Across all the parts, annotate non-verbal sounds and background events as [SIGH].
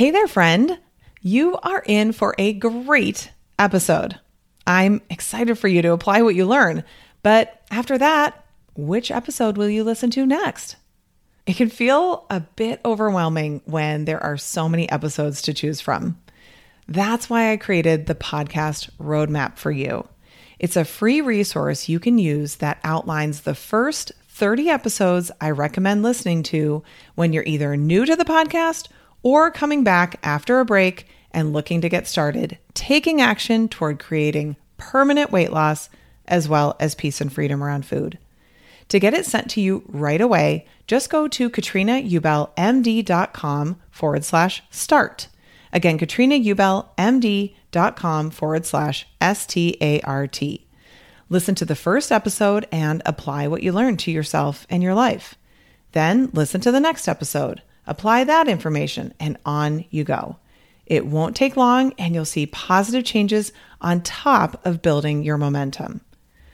Hey there, friend. You are in for a great episode. I'm excited for you to apply what you learn. But after that, which episode will you listen to next? It can feel a bit overwhelming when there are so many episodes to choose from. That's why I created the podcast roadmap for you. It's a free resource you can use that outlines the first 30 episodes I recommend listening to when you're either new to the podcast or coming back after a break and looking to get started, taking action toward creating permanent weight loss as well as peace and freedom around food. To get it sent to you right away, just go to katrinaubellmd.com forward slash start. Again, katrinaubellmd.com forward slash S T A R T. Listen to the first episode and apply what you learned to yourself and your life. Then listen to the next episode, apply that information, and on you go. It won't take long, and you'll see positive changes on top of building your momentum.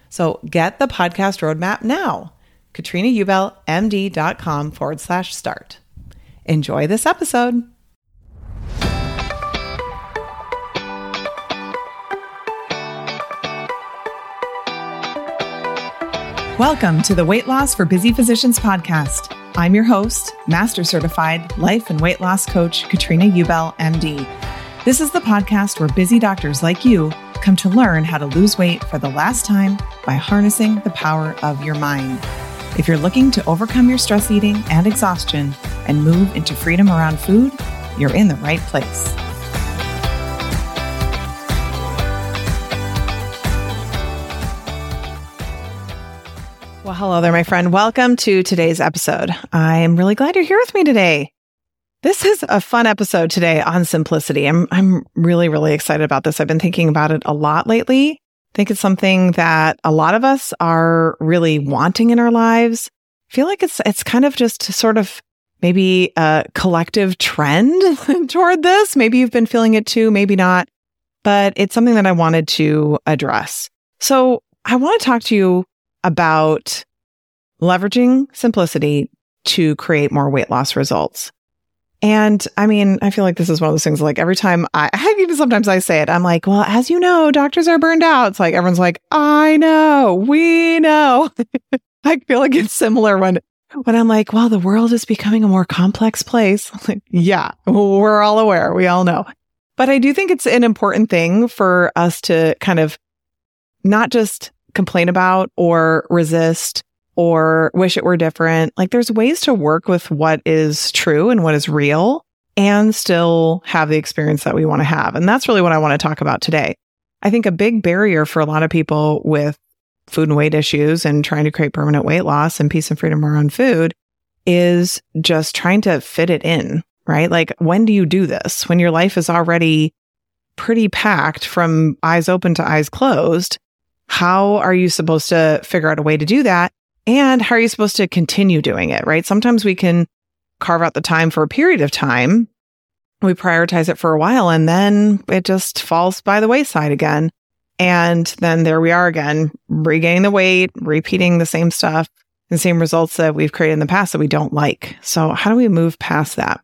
So get the podcast roadmap now. KatrinaUbellMD.com forward slash start. Enjoy this episode. Welcome to the Weight Loss for Busy Physicians podcast. I'm your host, Master Certified Life and Weight Loss Coach Katrina Ubell, MD. This is the podcast where busy doctors like you come to learn how to lose weight for the last time by harnessing the power of your mind. If you're looking to overcome your stress eating and exhaustion and move into freedom around food, you're in the right place. Hello there, my friend. Welcome to today's episode. I am really glad you're here with me today. This is a fun episode today on simplicity. I'm I'm really really excited about this. I've been thinking about it a lot lately. I think it's something that a lot of us are really wanting in our lives. I feel like it's it's kind of just sort of maybe a collective trend [LAUGHS] toward this. Maybe you've been feeling it too, maybe not. But it's something that I wanted to address. So, I want to talk to you about leveraging simplicity to create more weight loss results. And I mean, I feel like this is one of those things like every time I, [LAUGHS] even sometimes I say it, I'm like, well, as you know, doctors are burned out. It's like everyone's like, I know, we know. [LAUGHS] I feel like it's similar when, when I'm like, well, the world is becoming a more complex place. [LAUGHS] Like, yeah, we're all aware. We all know. But I do think it's an important thing for us to kind of not just complain about or resist or wish it were different. Like there's ways to work with what is true and what is real and still have the experience that we want to have. And that's really what I want to talk about today. I think a big barrier for a lot of people with food and weight issues and trying to create permanent weight loss and peace and freedom around food is just trying to fit it in, right? Like when do you do this? When your life is already pretty packed from eyes open to eyes closed. How are you supposed to figure out a way to do that? And how are you supposed to continue doing it, right? Sometimes we can carve out the time for a period of time. We prioritize it for a while and then it just falls by the wayside again. And then there we are again, regaining the weight, repeating the same stuff, the same results that we've created in the past that we don't like. So how do we move past that?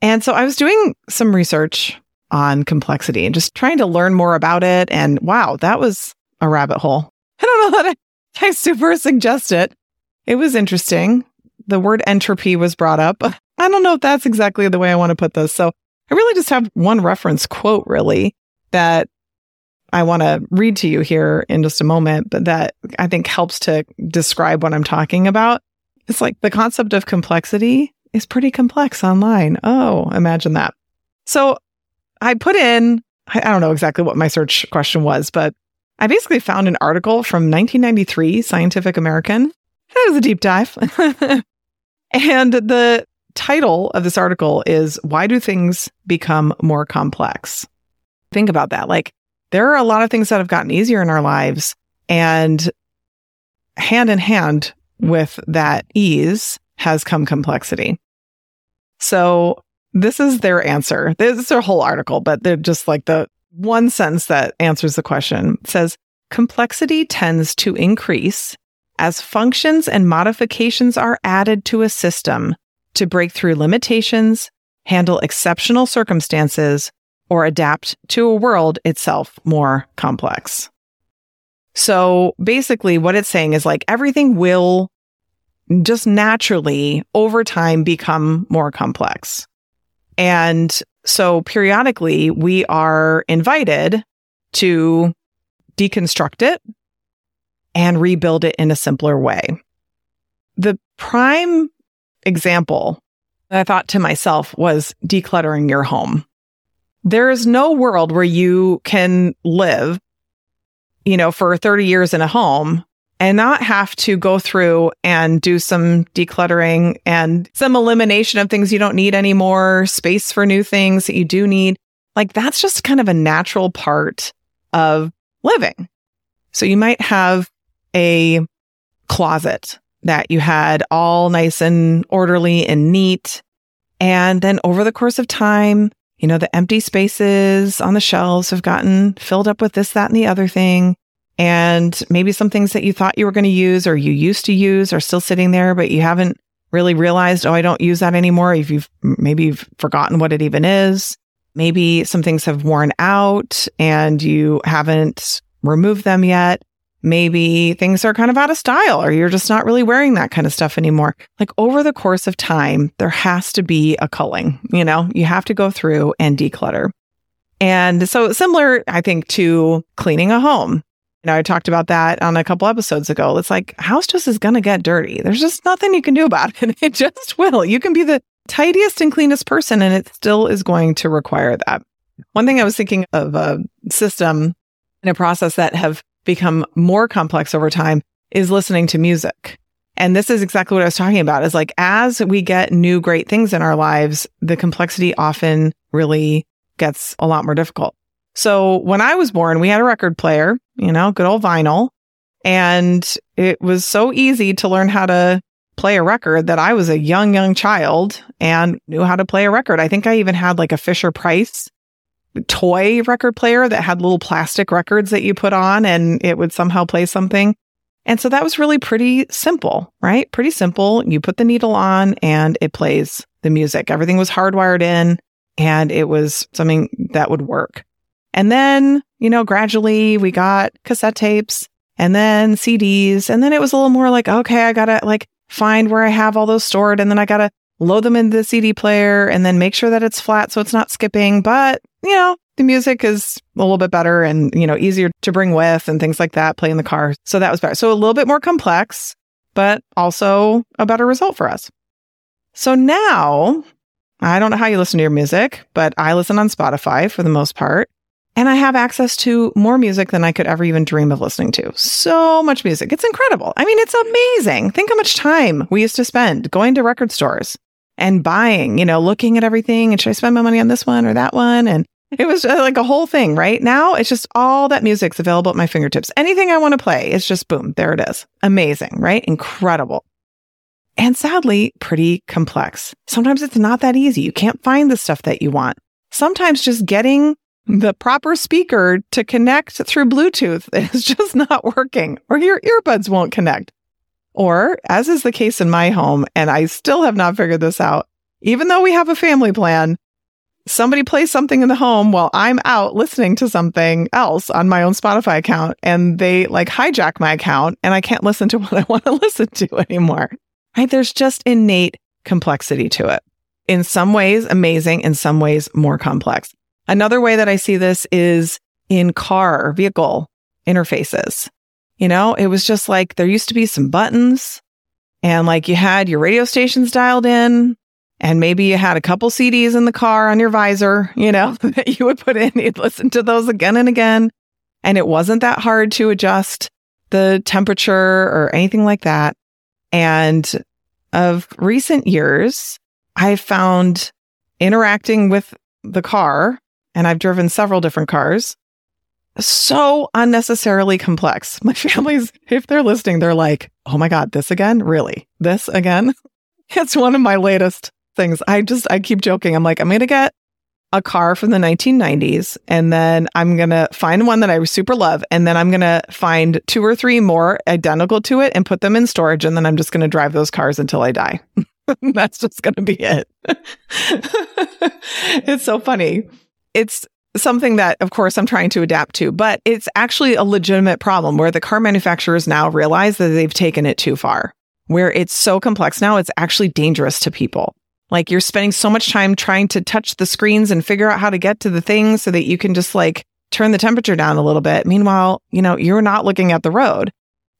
And so I was doing some research on complexity and just trying to learn more about it. And wow, that was a rabbit hole. [LAUGHS] I don't know that I, I super suggest it. It was interesting. The word entropy was brought up. [LAUGHS] I don't know if that's exactly the way I want to put this. So I really just have one reference quote, really, that I want to read to you here in just a moment, but that I think helps to describe what I'm talking about. It's like the concept of complexity is pretty complex online. Oh, imagine that. So I put in, I don't know exactly what my search question was, but I basically found an article from 1993, Scientific American. That was a deep dive. [LAUGHS] and the title of this article is Why Do Things Become More Complex? Think about that. Like, there are a lot of things that have gotten easier in our lives, and hand in hand with that ease has come complexity. So, this is their answer. This is their whole article, but they're just like the one sentence that answers the question it says complexity tends to increase as functions and modifications are added to a system to break through limitations, handle exceptional circumstances, or adapt to a world itself more complex. So basically, what it's saying is like everything will just naturally over time become more complex. And so periodically, we are invited to deconstruct it and rebuild it in a simpler way. The prime example that I thought to myself was decluttering your home. There is no world where you can live, you know, for 30 years in a home and not have to go through and do some decluttering and some elimination of things you don't need anymore, space for new things that you do need. Like that's just kind of a natural part of living. So you might have a closet that you had all nice and orderly and neat. And then over the course of time, you know, the empty spaces on the shelves have gotten filled up with this, that, and the other thing. And maybe some things that you thought you were going to use or you used to use are still sitting there, but you haven't really realized, oh, I don't use that anymore. If you've maybe you've forgotten what it even is. Maybe some things have worn out and you haven't removed them yet maybe things are kind of out of style or you're just not really wearing that kind of stuff anymore. Like over the course of time, there has to be a culling, you know, you have to go through and declutter. And so similar, I think, to cleaning a home. You know, I talked about that on a couple episodes ago. It's like house just is going to get dirty. There's just nothing you can do about it. [LAUGHS] It just will. You can be the tidiest and cleanest person and it still is going to require that. One thing I was thinking of a system and a process that have become more complex over time is listening to music. And this is exactly what I was talking about is like, as we get new great things in our lives, the complexity often really gets a lot more difficult. So when I was born, we had a record player, you know, good old vinyl. And it was so easy to learn how to play a record that I was a young, young child and knew how to play a record. I think I even had like a Fisher Price toy record player that had little plastic records that you put on and it would somehow play something. And so that was really pretty simple, right? Pretty simple. You put the needle on and it plays the music. Everything was hardwired in and it was something that would work. And then, you know, gradually we got cassette tapes and then CDs. And then it was a little more like, okay, I got to like find where I have all those stored. And then I got to load them into the CD player and then make sure that it's flat so it's not skipping. But, you know, the music is a little bit better and, you know, easier to bring with and things like that, play in the car. So that was better. So a little bit more complex, but also a better result for us. So now I don't know how you listen to your music, but I listen on Spotify for the most part. And I have access to more music than I could ever even dream of listening to. So much music. It's incredible. I mean, it's amazing. Think how much time we used to spend going to record stores and buying, you know, looking at everything and should I spend my money on this one or that one? And it was uh, like a whole thing, right? Now it's just all that music's available at my fingertips. Anything I want to play, it's just boom, there it is. Amazing, right? Incredible. And sadly, pretty complex. Sometimes it's not that easy. You can't find the stuff that you want. Sometimes just getting the proper speaker to connect through Bluetooth [LAUGHS] is just not working, or your earbuds won't connect. Or, as is the case in my home, and I still have not figured this out, even though we have a family plan, somebody plays something in the home while I'm out listening to something else on my own Spotify account, and they like hijack my account, and I can't listen to [LAUGHS] what I want to listen to anymore. Right? There's just innate complexity to it. In some ways, amazing, in some ways, more complex. Another way that I see this is in car vehicle interfaces. You know, it was just like there used to be some buttons and like you had your radio stations dialed in and maybe you had a couple CDs in the car on your visor, you know, [LAUGHS] that you would put in. You'd listen to those again and again. And it wasn't that hard to adjust the temperature or anything like that. And of recent years, I found interacting with the car, and I've driven several different cars, so unnecessarily complex. [LAUGHS] My family's, if they're listening, they're like, oh my God, this again? Really? This again? [LAUGHS] It's one of my latest things. I just, I keep joking. I'm like, I'm going to get a car from the 1990s and then I'm going to find one that I super love. And then I'm going to find two or three more identical to it and put them in storage. And then I'm just going to drive those cars until I die. [LAUGHS] That's just going to be it. it's so funny. It's something that, of course, I'm trying to adapt to, but it's actually a legitimate problem where the car manufacturers now realize that they've taken it too far, where it's so complex now, it's actually dangerous to people. Like you're spending so much time trying to touch the screens and figure out how to get to the things so that you can just like turn the temperature down a little bit. Meanwhile, you know, you're not looking at the road.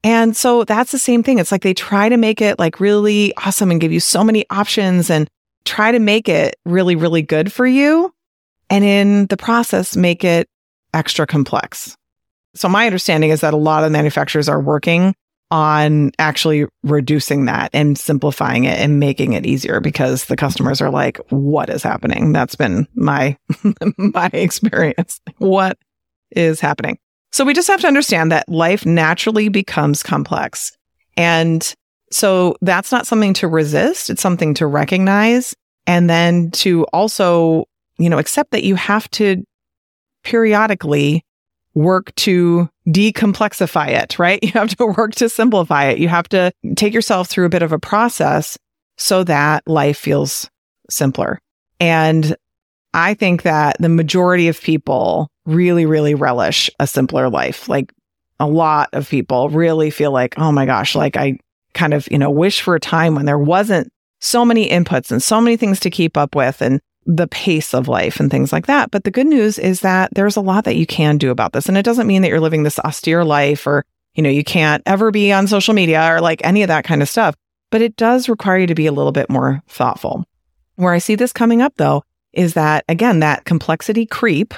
And so that's the same thing. It's like they try to make it like really awesome and give you so many options and try to make it really, really good for you. And in the process, make it extra complex. So my understanding is that a lot of manufacturers are working on actually reducing that and simplifying it and making it easier because the customers are like, what is happening? That's been my, [LAUGHS] my experience. What is happening? So we just have to understand that life naturally becomes complex. And so that's not something to resist. It's something to recognize and then to also, you know, accept that you have to periodically work to decomplexify it, right? [LAUGHS] You have to work to simplify it. You have to take yourself through a bit of a process so that life feels simpler. And I think that the majority of people really, really relish a simpler life. Like a lot of people really feel like, oh my gosh, like I kind of, you know, wish for a time when there wasn't so many inputs and so many things to keep up with and the pace of life and things like that. But the good news is that there's a lot that you can do about this. And it doesn't mean that you're living this austere life or, you know, you can't ever be on social media or like any of that kind of stuff. But it does require you to be a little bit more thoughtful. Where I see this coming up though is that again, that complexity creep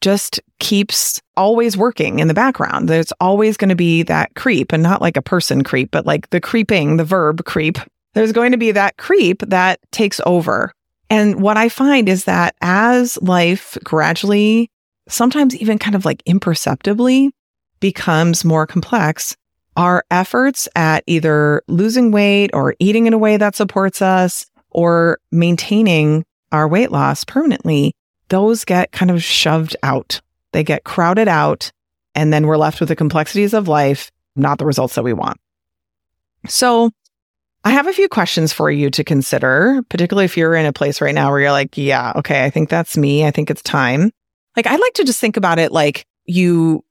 just keeps always working in the background. There's always going to be that creep and not like a person creep, but like the creeping, the verb creep. There's going to be that creep that takes over. And what I find is that as life gradually, sometimes even kind of like imperceptibly becomes more complex, our efforts at either losing weight or eating in a way that supports us or maintaining our weight loss permanently, those get kind of shoved out. They get crowded out. And then we're left with the complexities of life, not the results that we want. So I have a few questions for you to consider, particularly if you're in a place right now where you're like, yeah, okay, I think that's me. I think it's time. Like, I'd like to just think about it like you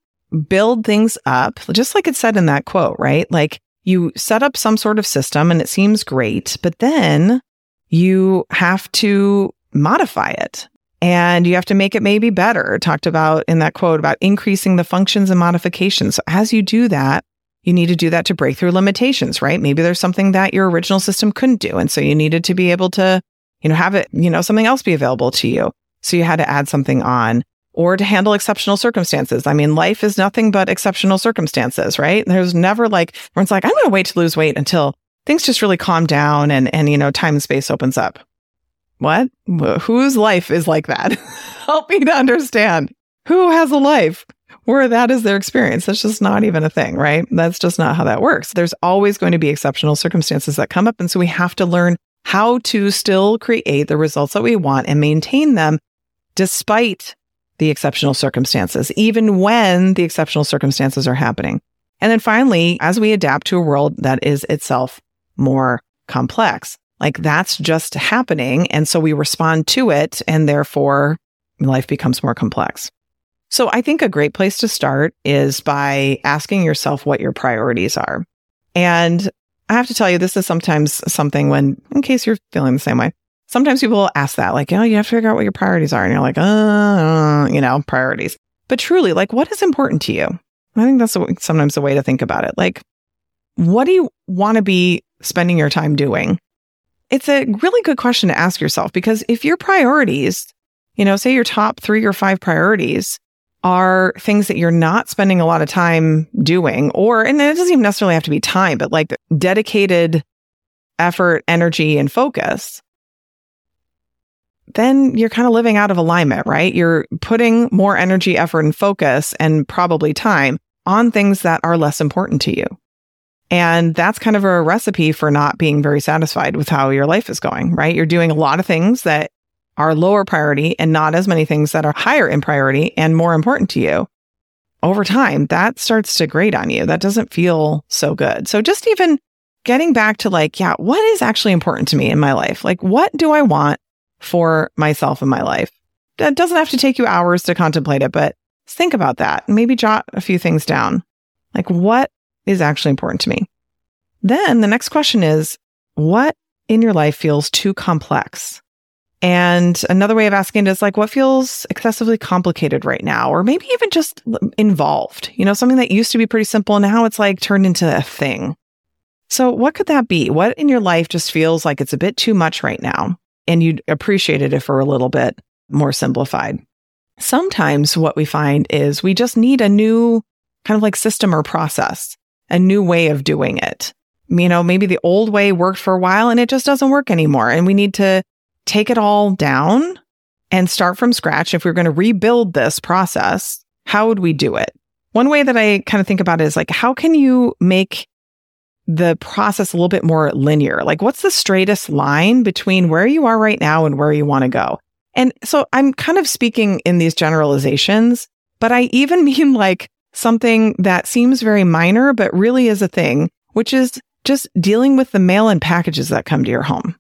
build things up, just like it said in that quote, right? Like you set up some sort of system and it seems great, but then you have to modify it and you have to make it maybe better. talked about in that quote about increasing the functions and modifications. So as you do that, you need to do that to break through limitations, right? Maybe there's something that your original system couldn't do. And so you needed to be able to, you know, have it, you know, something else be available to you. So you had to add something on or to handle exceptional circumstances. I mean, life is nothing but exceptional circumstances, right? There's never like, everyone's like, I'm going to wait to lose weight until things just really calm down and, and, you know, time and space opens up. What? Whose life is like that? [LAUGHS] Help me to understand. Who has a life where that is their experience? That's just not even a thing, right? That's just not how that works. There's always going to be exceptional circumstances that come up. And so we have to learn how to still create the results that we want and maintain them despite the exceptional circumstances, even when the exceptional circumstances are happening. And then finally, as we adapt to a world that is itself more complex, like that's just happening. And so we respond to it and therefore life becomes more complex. So I think a great place to start is by asking yourself what your priorities are. And I have to tell you, this is sometimes something when, in case you're feeling the same way, sometimes people will ask that, like, oh, you have to figure out what your priorities are. And you're like, uh, you know, priorities. But truly, like, what is important to you? I think that's sometimes a way to think about it. Like, what do you want to be spending your time doing? It's a really good question to ask yourself because if your priorities, you know, say your top three or five priorities are things that you're not spending a lot of time doing, or, and it doesn't even necessarily have to be time, but like dedicated effort, energy, and focus, then you're kind of living out of alignment, right? You're putting more energy, effort, and focus and probably time on things that are less important to you. And that's kind of a recipe for not being very satisfied with how your life is going, right? You're doing a lot of things that are lower priority and not as many things that are higher in priority and more important to you. Over time, that starts to grate on you. That doesn't feel so good. So just even getting back to like, yeah, what is actually important to me in my life? Like, what do I want for myself in my life? That doesn't have to take you hours to contemplate it, but think about that. Maybe jot a few things down. Like, what is actually important to me? Then the next question is, what in your life feels too complex? And another way of asking it is like, what feels excessively complicated right now? Or maybe even just involved, you know, something that used to be pretty simple. And now it's like turned into a thing. So what could that be? What in your life just feels like it's a bit too much right now? And you'd appreciate it if were a little bit more simplified. Sometimes what we find is we just need a new kind of like system or process, a new way of doing it. You know, maybe the old way worked for a while and it just doesn't work anymore. And we need to take it all down and start from scratch. If we we're going to rebuild this process, how would we do it? One way that I kind of think about it is like, how can you make the process a little bit more linear? Like, what's the straightest line between where you are right now and where you want to go? And so I'm kind of speaking in these generalizations, but I even [LAUGHS] mean like something that seems very minor, but really is a thing, which is just dealing with the mail and packages that come to your home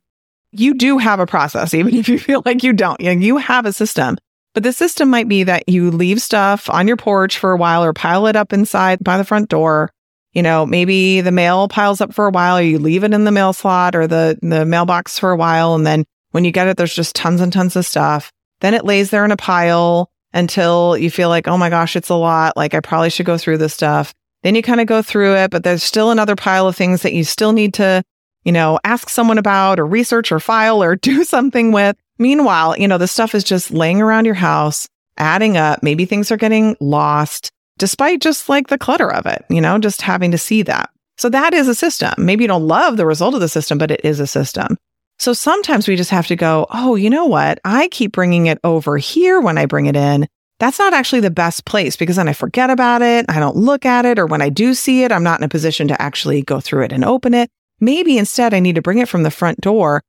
you do have a process, even if you feel like you don't. You, have a system. But the system might be that you leave stuff on your porch for a while or pile it up inside by the front door. You know, maybe the mail piles up for a while, or you leave it in the mail slot or the, the mailbox for a while. And then when you get it, there's just tons and tons of stuff. Then it lays there in a pile until you feel like, oh my gosh, it's a lot. Like I probably should go through this stuff. Then you kind of go through it, but there's still another pile of things that you still need to you know, ask someone about or research or file or [LAUGHS] do something with. Meanwhile, you know, the stuff is just laying around your house, adding up. Maybe things are getting lost despite just like the clutter of it, you know, just having to see that. So that is a system. Maybe you don't love the result of the system, but it is a system. So sometimes we just have to go, oh, you know what? I keep bringing it over here when I bring it in. That's not actually the best place because then I forget about it. I don't look at it. Or when I do see it, I'm not in a position to actually go through it and open it. Maybe instead I need to bring it from the front door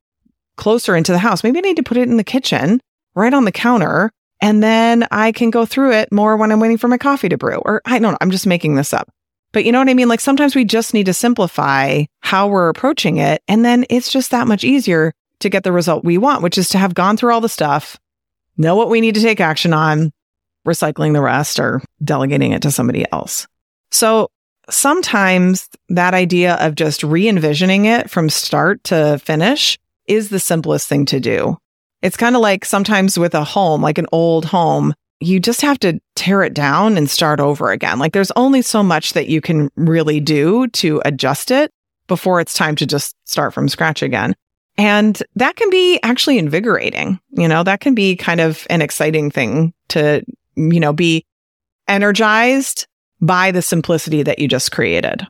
closer into the house. Maybe I need to put it in the kitchen right on the counter. And then I can go through it more when I'm waiting for my coffee to brew. Or I don't know. I'm just making this up. But you know what I mean? Like sometimes we just need to simplify how we're approaching it. And then it's just that much easier to get the result we want, which is to have gone through all the stuff, know what we need to take action on, recycling the rest or delegating it to somebody else. So sometimes that idea of just re envisioning it from start to finish is the simplest thing to do. It's kind of like sometimes with a home, like an old home, you just have to tear it down and start over again. Like there's only so much that you can really do to adjust it before it's time to just start from scratch again. And that can be actually invigorating. You know, that can be kind of an exciting thing to, you know, be energized by the simplicity that you just created.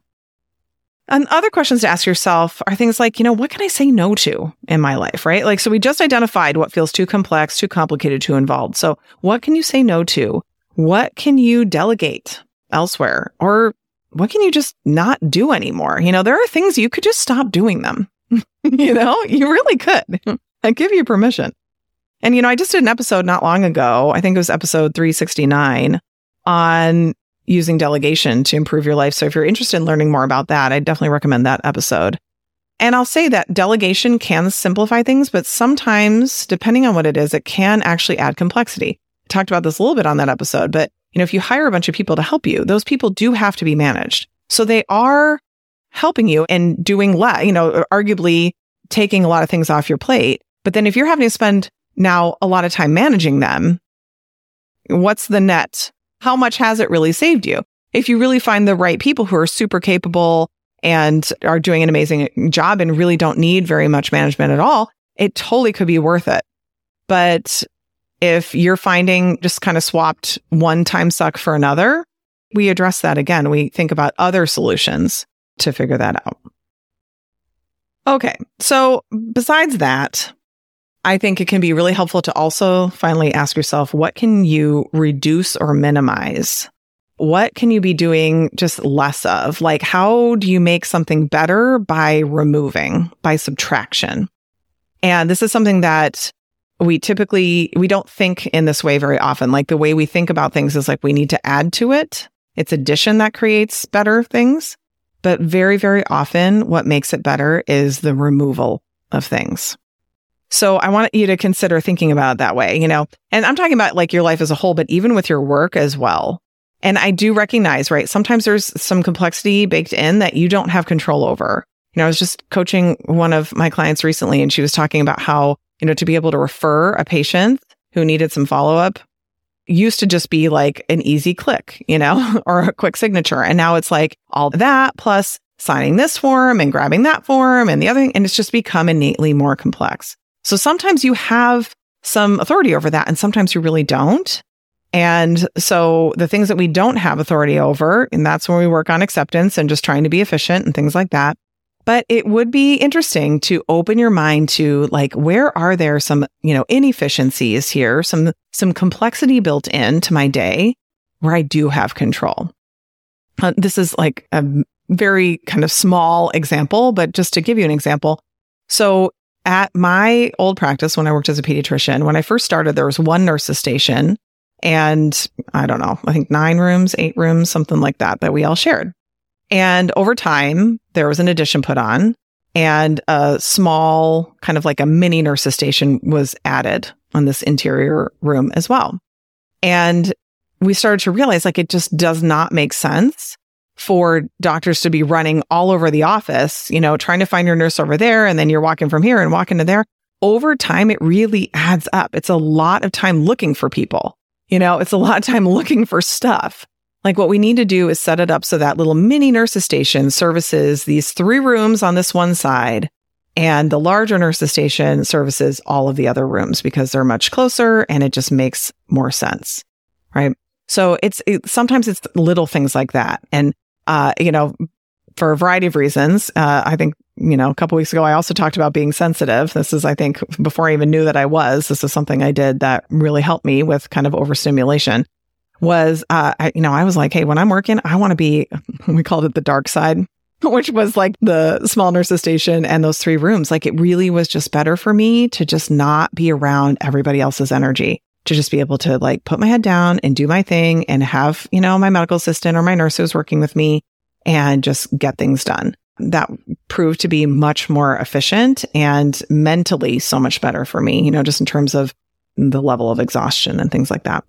And other questions to ask yourself are things like, you know, what can I say no to in my life, right? Like, so we just identified what feels too complex, too complicated, too involved. So what can you say no to? What can you delegate elsewhere? Or what can you just not do anymore? You know, there are things you could just stop doing them. [LAUGHS] you know, you really could. [LAUGHS] I give you permission. And, you know, I just did an episode not long ago. I think it was episode 369 on using delegation to improve your life. So if you're interested in learning more about that, I definitely recommend that episode. And I'll say that delegation can simplify things, but sometimes, depending on what it is, it can actually add complexity. I talked about this a little bit on that episode, but you know, if you hire a bunch of people to help you, those people do have to be managed. So they are helping you and doing less, you know, arguably taking a lot of things off your plate. But then if you're having to spend now a lot of time managing them, what's the net how much has it really saved you? If you really find the right people who are super capable and are doing an amazing job and really don't need very much management at all, it totally could be worth it. But if you're finding just kind of swapped one time suck for another, we address that again. We think about other solutions to figure that out. Okay. So besides that, I think it can be really helpful to also finally ask yourself, what can you reduce or minimize? What can you be doing just less of? Like, how do you make something better by removing, by subtraction? And this is something that we typically, we don't think in this way very often. Like the way we think about things is like we need to add to it. It's addition that creates better things. But very, very often what makes it better is the removal of things. So I want you to consider thinking about it that way, you know, and I'm talking about like your life as a whole, but even with your work as well. And I do recognize, right? Sometimes there's some complexity baked in that you don't have control over. You know, I was just coaching one of my clients recently and she was talking about how, you know, to be able to refer a patient who needed some follow up used to just be like an easy click, you know, [LAUGHS] or a quick signature. And now it's like all that plus signing this form and grabbing that form and the other thing. And it's just become innately more complex. So sometimes you have some authority over that and sometimes you really don't. And so the things that we don't have authority over, and that's when we work on acceptance and just trying to be efficient and things like that. But it would be interesting to open your mind to like, where are there some, you know, inefficiencies here, some, some complexity built into my day where I do have control. Uh, this is like a very kind of small example, but just to give you an example. So at my old practice, when I worked as a pediatrician, when I first started, there was one nurse's station and I don't know, I think nine rooms, eight rooms, something like that, that we all shared. And over time, there was an addition put on and a small kind of like a mini nurse's station was added on this interior room as well. And we started to realize like it just does not make sense for doctors to be running all over the office, you know, trying to find your nurse over there. And then you're walking from here and walking to there. Over time, it really adds up. It's a lot of time looking for people. You know, it's a lot of time looking for stuff. Like what we need to do is set it up so that little mini nurses station services these three rooms on this one side and the larger nurses station services all of the other rooms because they're much closer and it just makes more sense. Right. So it's it, sometimes it's little things like that. And, uh, you know, for a variety of reasons, uh, I think, you know, a couple weeks ago, I also talked about being sensitive. This is, I think, before I even knew that I was, this is something I did that really helped me with kind of overstimulation was, uh, I, you know, I was like, Hey, when I'm working, I want to be, [LAUGHS] we called it the dark side, [LAUGHS] which was like the small nurses station and those three rooms. Like it really was just better for me to just not be around everybody else's energy, to just be able to like put my head down and do my thing and have, you know, my medical assistant or my nurse who's working with me and just get things done. That proved to be much more efficient and mentally so much better for me, you know, just in terms of the level of exhaustion and things like that.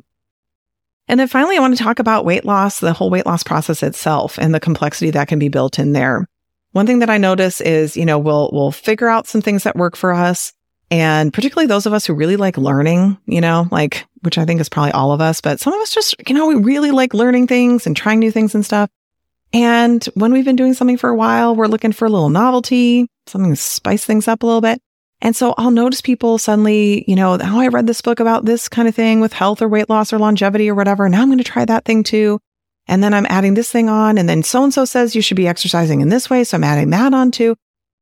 And then finally, I want to talk about weight loss, the whole weight loss process itself and the complexity that can be built in there. One thing that I notice is, you know, we'll, we'll figure out some things that work for us. And particularly those of us who really like learning, you know, like, which I think is probably all of us, but some of us just, you know, we really like learning things and trying new things and stuff. And when we've been doing something for a while, we're looking for a little novelty, something to spice things up a little bit. And so I'll notice people suddenly, you know, oh, I read this book about this kind of thing with health or weight loss or longevity or whatever. Now I'm going to try that thing too. And then I'm adding this thing on. And then so and so says you should be exercising in this way. So I'm adding that on too.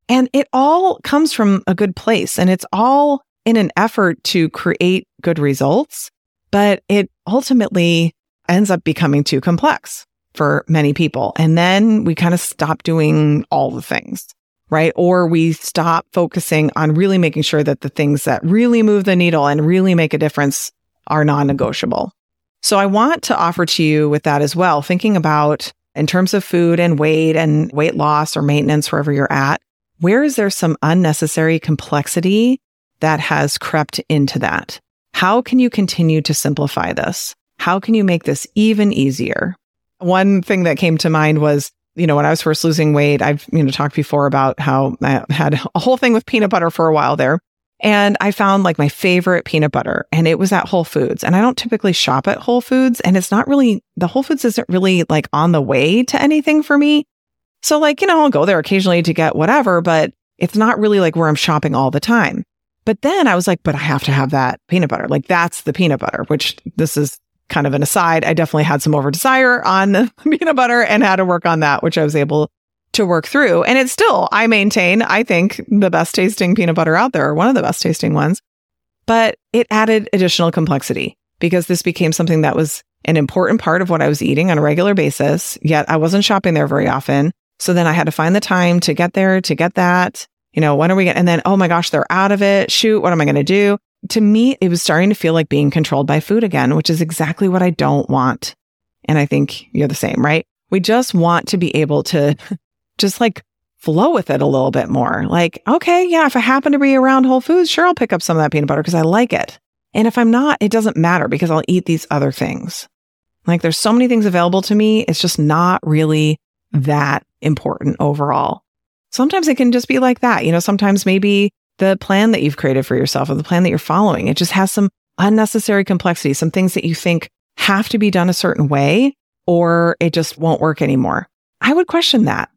And it all comes from a good place and it's all in an effort to create good results, but it ultimately ends up becoming too complex for many people. And then we kind of stop doing all the things right? Or we stop focusing on really making sure that the things that really move the needle and really make a difference are non negotiable. So I want to offer to you with that as well, thinking about in terms of food and weight and weight loss or maintenance, wherever you're at, where is there some unnecessary complexity that has crept into that? How can you continue to simplify this? How can you make this even easier? One thing that came to mind was you know, when I was first losing weight, I've, you know, talked before about how I had a whole thing with peanut butter for a while there. And I found like my favorite peanut butter and it was at Whole Foods. And I don't typically shop at Whole Foods and it's not really, the Whole Foods isn't really like on the way to anything for me. So like, you know, I'll go there occasionally to get whatever, but it's not really like where I'm shopping all the time. But then I was like, but I have to have that peanut butter. Like that's the peanut butter, which this is kind of an aside, I definitely had some over desire on the [LAUGHS] peanut butter and had to work on that, which I was able to work through. And it's still, I maintain, I think the best tasting peanut butter out there, or one of the best tasting ones. But it added additional complexity because this became something that was an important part of what I was eating on a regular basis. Yet I wasn't shopping there very often. So then I had to find the time to get there, to get that. You know, when are we getting? And then, oh my gosh, they're out of it. Shoot, what am I going to do? to me, it was starting to feel like being controlled by food again, which is exactly what I don't want. And I think you're the same, right? We just want to be able to [LAUGHS] just like flow with it a little bit more. Like, okay, yeah, if I happen to be around Whole Foods, sure, I'll pick up some of that peanut butter because I like it. And if I'm not, it doesn't matter because I'll eat these other things. Like there's so many things available to me. It's just not really that important overall. Sometimes it can just be like that. You know, sometimes maybe the plan that you've created for yourself or the plan that you're following, it just has some unnecessary complexity, some things that you think have to be done a certain way or it just won't work anymore. I would question that.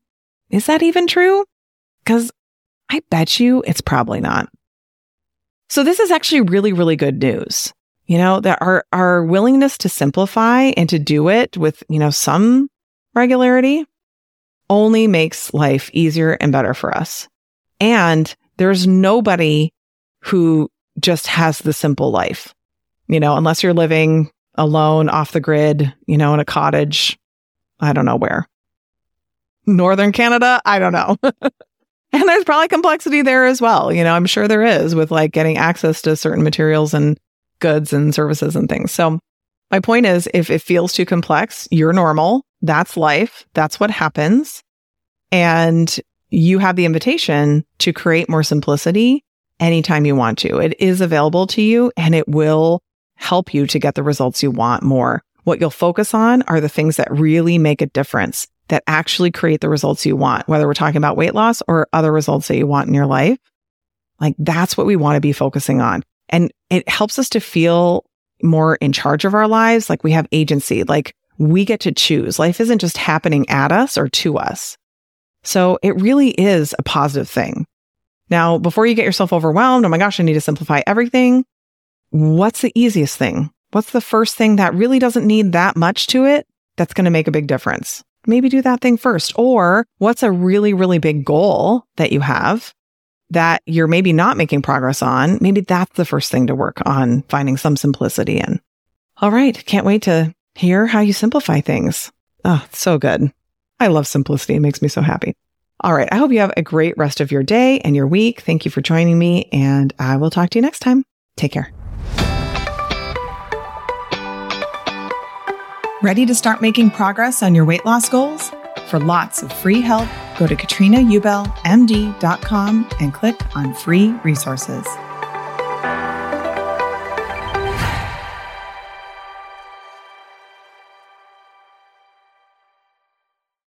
Is that even true? Because I bet you it's probably not. So this is actually really, really good news. You know, that our, our willingness to simplify and to do it with, you know, some regularity only makes life easier and better for us. And there's nobody who just has the simple life, you know, unless you're living alone off the grid, you know, in a cottage. I don't know where. Northern Canada. I don't know. [LAUGHS] and there's probably complexity there as well. You know, I'm sure there is with like getting access to certain materials and goods and services and things. So my point is if it feels too complex, you're normal. That's life. That's what happens. And you have the invitation to create more simplicity anytime you want to. It is available to you and it will help you to get the results you want more. What you'll focus on are the things that really make a difference, that actually create the results you want, whether we're talking about weight loss or other results that you want in your life. Like that's what we want to be focusing on. And it helps us to feel more in charge of our lives. Like we have agency, like we get to choose. Life isn't just happening at us or to us. So it really is a positive thing. Now, before you get yourself overwhelmed, oh my gosh, I need to simplify everything. What's the easiest thing? What's the first thing that really doesn't need that much to it that's going to make a big difference? Maybe do that thing first. Or what's a really, really big goal that you have that you're maybe not making progress on? Maybe that's the first thing to work on finding some simplicity in. All right. Can't wait to hear how you simplify things. Oh, so good. I love simplicity. It makes me so happy. All right. I hope you have a great rest of your day and your week. Thank you for joining me, and I will talk to you next time. Take care. Ready to start making progress on your weight loss goals? For lots of free help, go to katrinaubellmd.com and click on free resources.